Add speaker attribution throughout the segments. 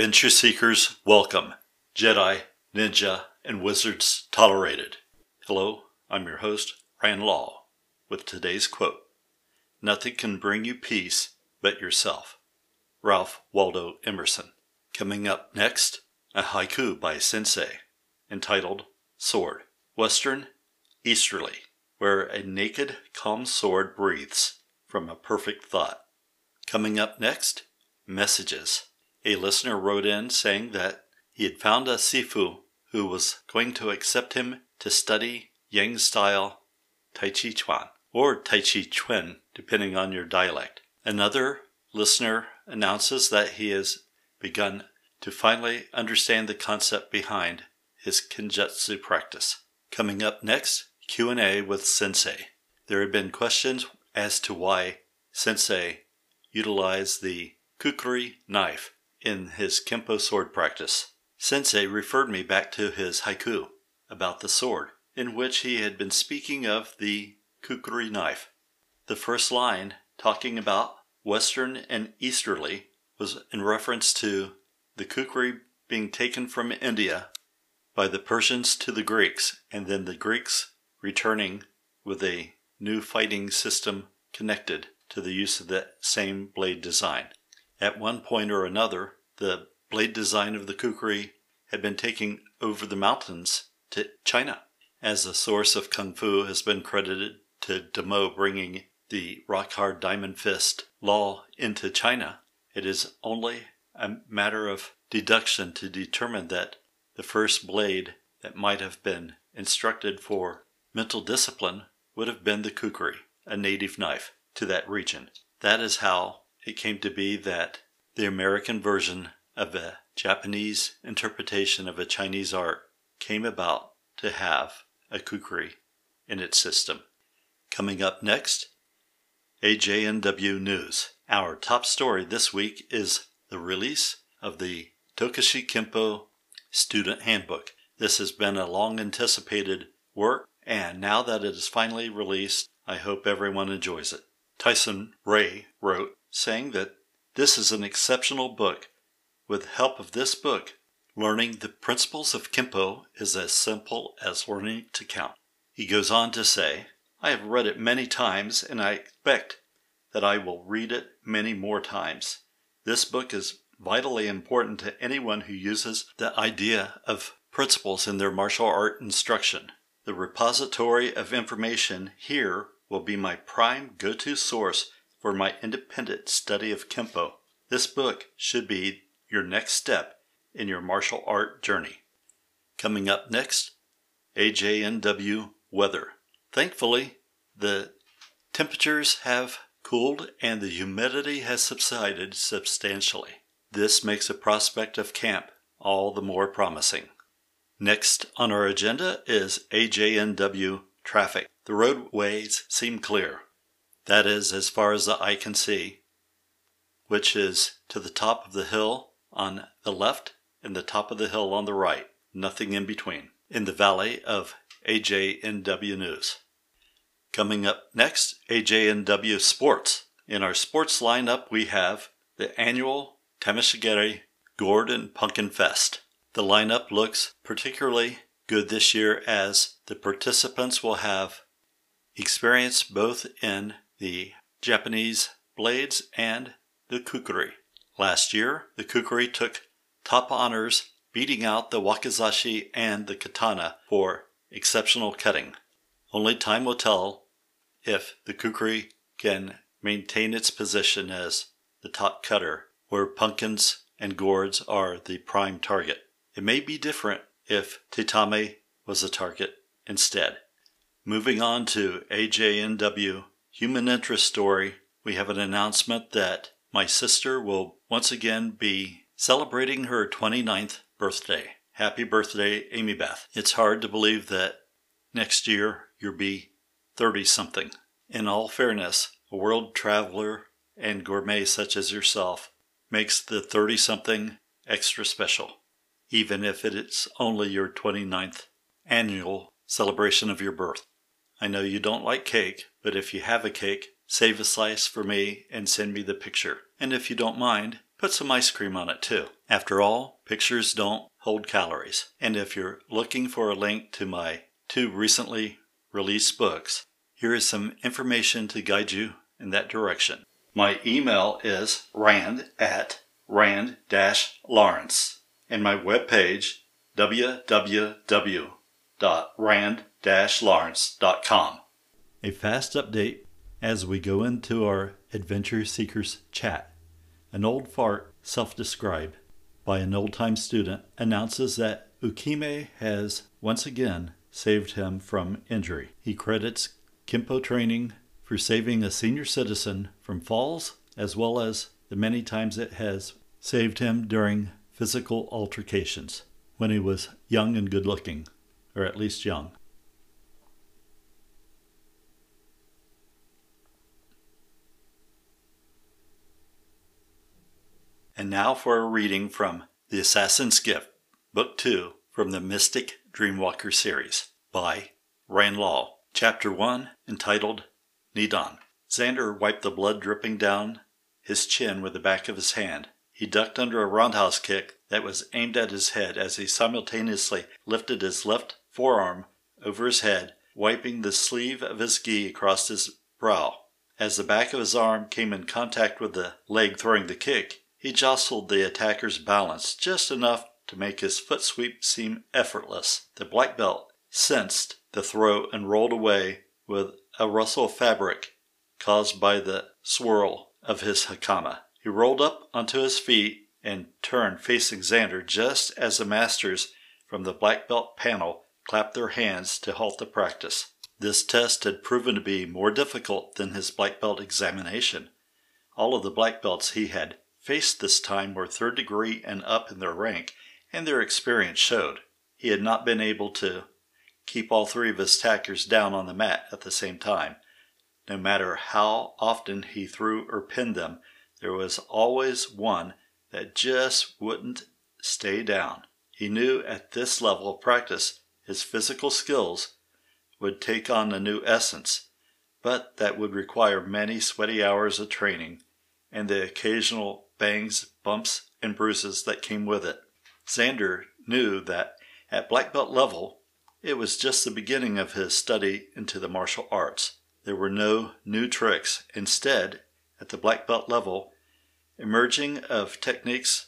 Speaker 1: Adventure seekers, welcome. Jedi, ninja, and wizards tolerated. Hello, I'm your host, Rand Law, with today's quote Nothing can bring you peace but yourself. Ralph Waldo Emerson. Coming up next, a haiku by Sensei, entitled Sword. Western, easterly, where a naked, calm sword breathes from a perfect thought. Coming up next, messages. A listener wrote in saying that he had found a Sifu who was going to accept him to study Yang style Tai Chi Chuan or Tai Chi Chuan, depending on your dialect. Another listener announces that he has begun to finally understand the concept behind his kenjutsu practice. Coming up next, Q&A with Sensei. There have been questions as to why Sensei utilized the kukri knife in his Kempo sword practice. Sensei referred me back to his haiku about the sword, in which he had been speaking of the kukri knife. The first line, talking about western and easterly, was in reference to the kukri being taken from India by the Persians to the Greeks, and then the Greeks returning with a new fighting system connected to the use of that same blade design. At one point or another, the blade design of the kukri had been taken over the mountains to China, as the source of kung fu has been credited to Damo bringing the rock hard diamond fist law into China. It is only a matter of deduction to determine that the first blade that might have been instructed for mental discipline would have been the kukri, a native knife to that region. That is how it came to be that the American version of a Japanese interpretation of a Chinese art came about to have a kukri in its system. Coming up next, AJNW News. Our top story this week is the release of the Tokushi Kempo Student Handbook. This has been a long anticipated work, and now that it is finally released, I hope everyone enjoys it. Tyson Ray wrote, saying that this is an exceptional book. With help of this book, learning the principles of Kempo is as simple as learning to count. He goes on to say, I have read it many times and I expect that I will read it many more times. This book is vitally important to anyone who uses the idea of principles in their martial art instruction. The repository of information here will be my prime go to source for my independent study of Kempo. This book should be your next step in your martial art journey. Coming up next, AJNW weather. Thankfully, the temperatures have cooled and the humidity has subsided substantially. This makes the prospect of camp all the more promising. Next on our agenda is AJNW traffic. The roadways seem clear. That is, as far as the eye can see, which is to the top of the hill on the left and the top of the hill on the right, nothing in between, in the valley of AJNW News. Coming up next, AJNW Sports. In our sports lineup, we have the annual Tameshigiri Gordon Pumpkin Fest. The lineup looks particularly good this year as the participants will have experience both in the Japanese blades and the kukri. Last year, the kukri took top honors, beating out the wakizashi and the katana for exceptional cutting. Only time will tell if the kukri can maintain its position as the top cutter, where pumpkins and gourds are the prime target. It may be different if tatami was the target instead. Moving on to AJNW Human Interest Story, we have an announcement that my sister will once again be celebrating her 29th birthday. Happy birthday, Amy Beth. It's hard to believe that next year you'll be 30 something. In all fairness, a world traveler and gourmet such as yourself makes the 30 something extra special even if it's only your 29th annual celebration of your birth. I know you don't like cake, but if you have a cake, save a slice for me and send me the picture. And if you don't mind, put some ice cream on it too. After all, pictures don't hold calories. And if you're looking for a link to my two recently released books, here is some information to guide you in that direction. My email is rand at rand-lawrence and my webpage www.rand-lawrence.com. A fast update as we go into our Adventure Seekers chat. An old fart, self described, by an old time student announces that Ukemi has once again saved him from injury. He credits Kempo training for saving a senior citizen from falls, as well as the many times it has saved him during physical altercations when he was young and good looking, or at least young. And now for a reading from The Assassin's Gift, Book 2 from the Mystic Dreamwalker series by Rand Law, Chapter 1 entitled Nidan. Xander wiped the blood dripping down his chin with the back of his hand. He ducked under a roundhouse kick that was aimed at his head as he simultaneously lifted his left forearm over his head, wiping the sleeve of his gi across his brow. As the back of his arm came in contact with the leg throwing the kick, he jostled the attacker's balance just enough to make his foot sweep seem effortless. The black belt sensed the throw and rolled away with a rustle of fabric caused by the swirl of his hakama. He rolled up onto his feet and turned facing Xander just as the masters from the black belt panel clapped their hands to halt the practice. This test had proven to be more difficult than his black belt examination. All of the black belts he had faced this time were third degree and up in their rank, and their experience showed. He had not been able to keep all three of his attackers down on the mat at the same time. No matter how often he threw or pinned them, there was always one that just wouldn't stay down. He knew at this level of practice his physical skills would take on a new essence, but that would require many sweaty hours of training and the occasional bangs, bumps, and bruises that came with it. Xander knew that at black belt level, it was just the beginning of his study into the martial arts. There were no new tricks. Instead, at the black belt level, emerging of techniques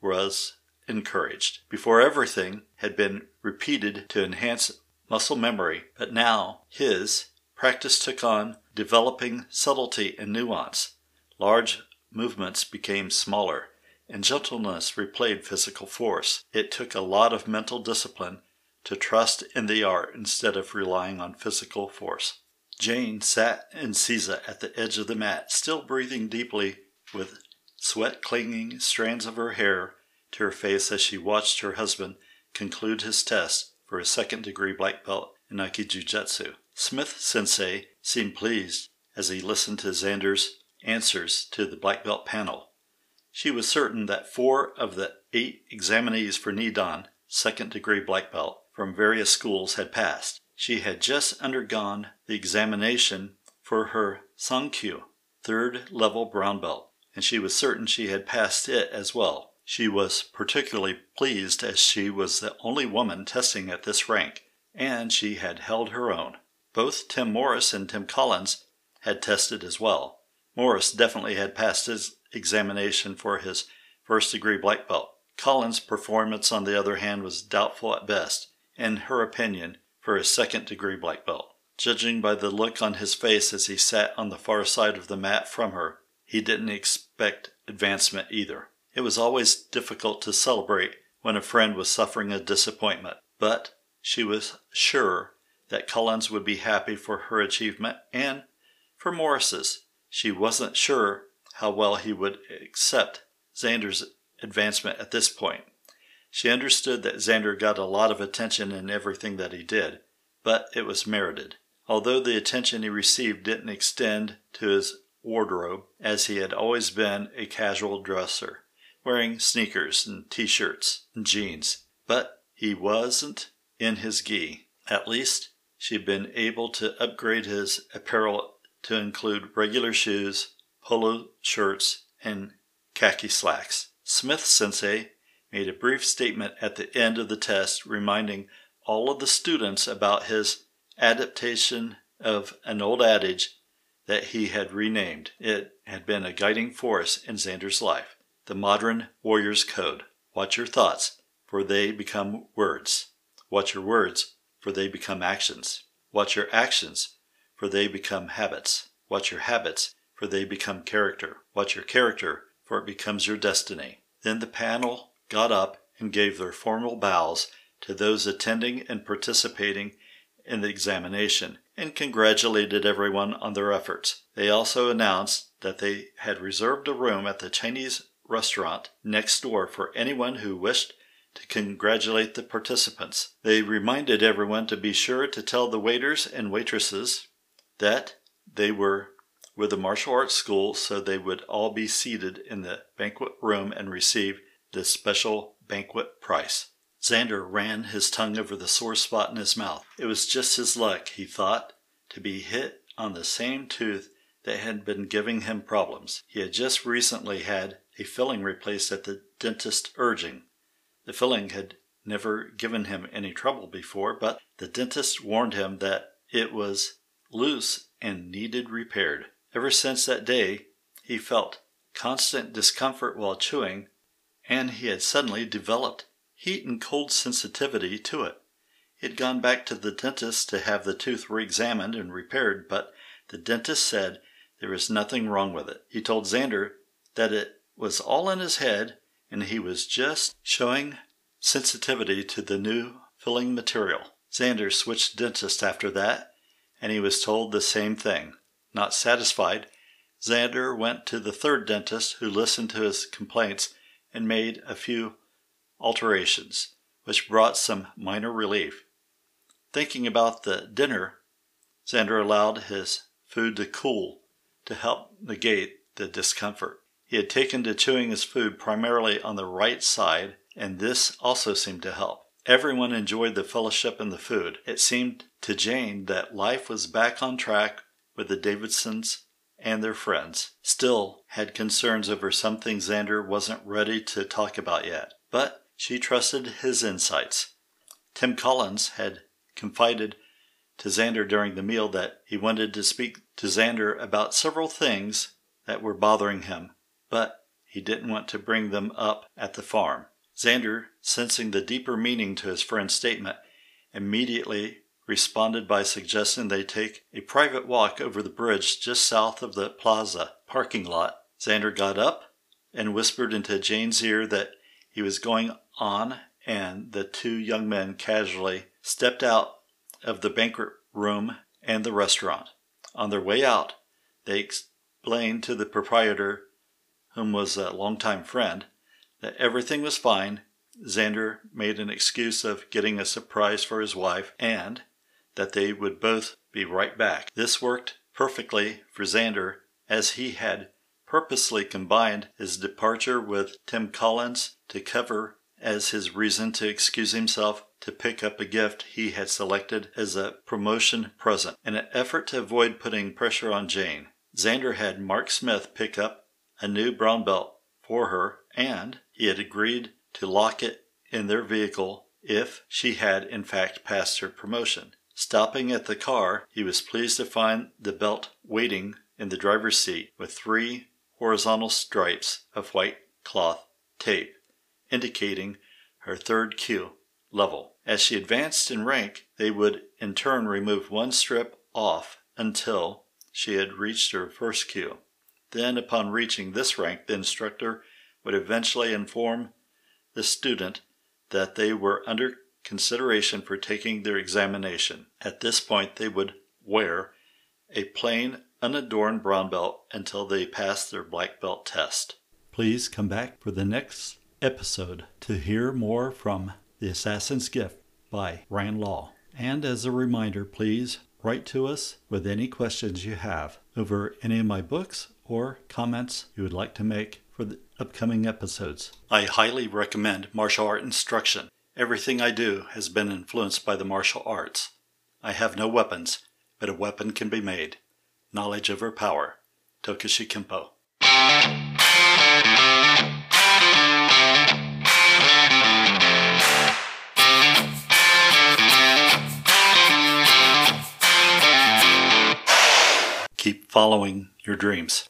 Speaker 1: was encouraged. Before everything had been repeated to enhance muscle memory, but now his practice took on developing subtlety and nuance. Large movements became smaller, and gentleness replaced physical force. It took a lot of mental discipline to trust in the art instead of relying on physical force. Jane sat in seiza at the edge of the mat, still breathing deeply, with sweat clinging strands of her hair to her face as she watched her husband conclude his test for his second degree black belt in Aikijujutsu. Smith Sensei seemed pleased as he listened to Xander's answers to the black belt panel. She was certain that four of the eight examinees for Nidan, second degree black belt, from various schools had passed. She had just undergone the examination for her Sankyu, third level brown belt, and she was certain she had passed it as well. She was particularly pleased as she was the only woman testing at this rank, and she had held her own. Both Tim Morris and Tim Collins had tested as well. Morris definitely had passed his examination for his first degree black belt. Collins' performance, on the other hand, was doubtful at best, in her opinion, for his second degree black belt. Judging by the look on his face as he sat on the far side of the mat from her, he didn't expect advancement either. It was always difficult to celebrate when a friend was suffering a disappointment, but she was sure that Collins would be happy for her achievement and for Morris's. She wasn't sure how well he would accept Xander's advancement at this point. She understood that Xander got a lot of attention in everything that he did, but it was merited. Although the attention he received didn't extend to his wardrobe, as he had always been a casual dresser, wearing sneakers and t shirts and jeans, but he wasn't in his gi. At least, she'd been able to upgrade his apparel to include regular shoes, polo shirts, and khaki slacks. Smith Sensei made a brief statement at the end of the test reminding all of the students about his adaptation of an old adage that he had renamed. It had been a guiding force in Xander's life. The modern warrior's code. Watch your thoughts, for they become words. Watch your words, for they become actions. Watch your actions, for they become habits. Watch your habits, for they become character. Watch your character, for it becomes your destiny. Then the panel got up and gave their formal bows to those attending and participating in the examination and congratulated everyone on their efforts. They also announced that they had reserved a room at the Chinese restaurant next door for anyone who wished to congratulate the participants. They reminded everyone to be sure to tell the waiters and waitresses that they were with the martial arts school so they would all be seated in the banquet room and receive the special banquet price. Xander ran his tongue over the sore spot in his mouth. It was just his luck, he thought, to be hit on the same tooth that had been giving him problems. He had just recently had a filling replaced at the dentist's urging. The filling had never given him any trouble before, but the dentist warned him that it was loose and needed repaired. Ever since that day, he felt constant discomfort while chewing, and he had suddenly developed heat and cold sensitivity to it. He had gone back to the dentist to have the tooth re examined and repaired, but the dentist said there was nothing wrong with it. He told Xander that it was all in his head and he was just showing sensitivity to the new filling material. Xander switched dentist after that, and he was told the same thing. Not satisfied, Xander went to the third dentist who listened to his complaints and made a few alterations, which brought some minor relief. Thinking about the dinner, Xander allowed his food to cool to help negate the discomfort. He had taken to chewing his food primarily on the right side, and this also seemed to help. Everyone enjoyed the fellowship and the food. It seemed to Jane that life was back on track with the Davidsons and their friends. Still had concerns over something Xander wasn't ready to talk about yet, but she trusted his insights. Tim Collins had confided to Xander during the meal that he wanted to speak to Xander about several things that were bothering him but he didn't want to bring them up at the farm. Xander, sensing the deeper meaning to his friend's statement, immediately responded by suggesting they take a private walk over the bridge just south of the plaza parking lot. Xander got up and whispered into Jane's ear that he was going on, and the two young men casually stepped out of the banquet room and the restaurant. On their way out, they explained to the proprietor whom was a longtime friend, that everything was fine. Xander made an excuse of getting a surprise for his wife and that they would both be right back. This worked perfectly for Xander as he had purposely combined his departure with Tim Collins to cover as his reason to excuse himself to pick up a gift he had selected as a promotion present. In an effort to avoid putting pressure on Jane, Xander had Mark Smith pick up a new brown belt for her, and he had agreed to lock it in their vehicle if she had in fact passed her promotion. Stopping at the car, he was pleased to find the belt waiting in the driver's seat with three horizontal stripes of white cloth tape, indicating her third kyu level. As she advanced in rank, they would in turn remove one strip off until she had reached her first kyu. Then, upon reaching this rank, the instructor would eventually inform the student that they were under consideration for taking their examination. At this point, they would wear a plain, unadorned brown belt until they passed their black belt test. Please come back for the next episode to hear more from The Assassin's Gift by Rand Law. And as a reminder, please write to us with any questions you have over any of my books or comments you would like to make for the upcoming episodes. I highly recommend martial art instruction. Everything I do has been influenced by the martial arts. I have no weapons, but a weapon can be made. Knowledge of her power. Tokushi Kempo. Keep following your dreams.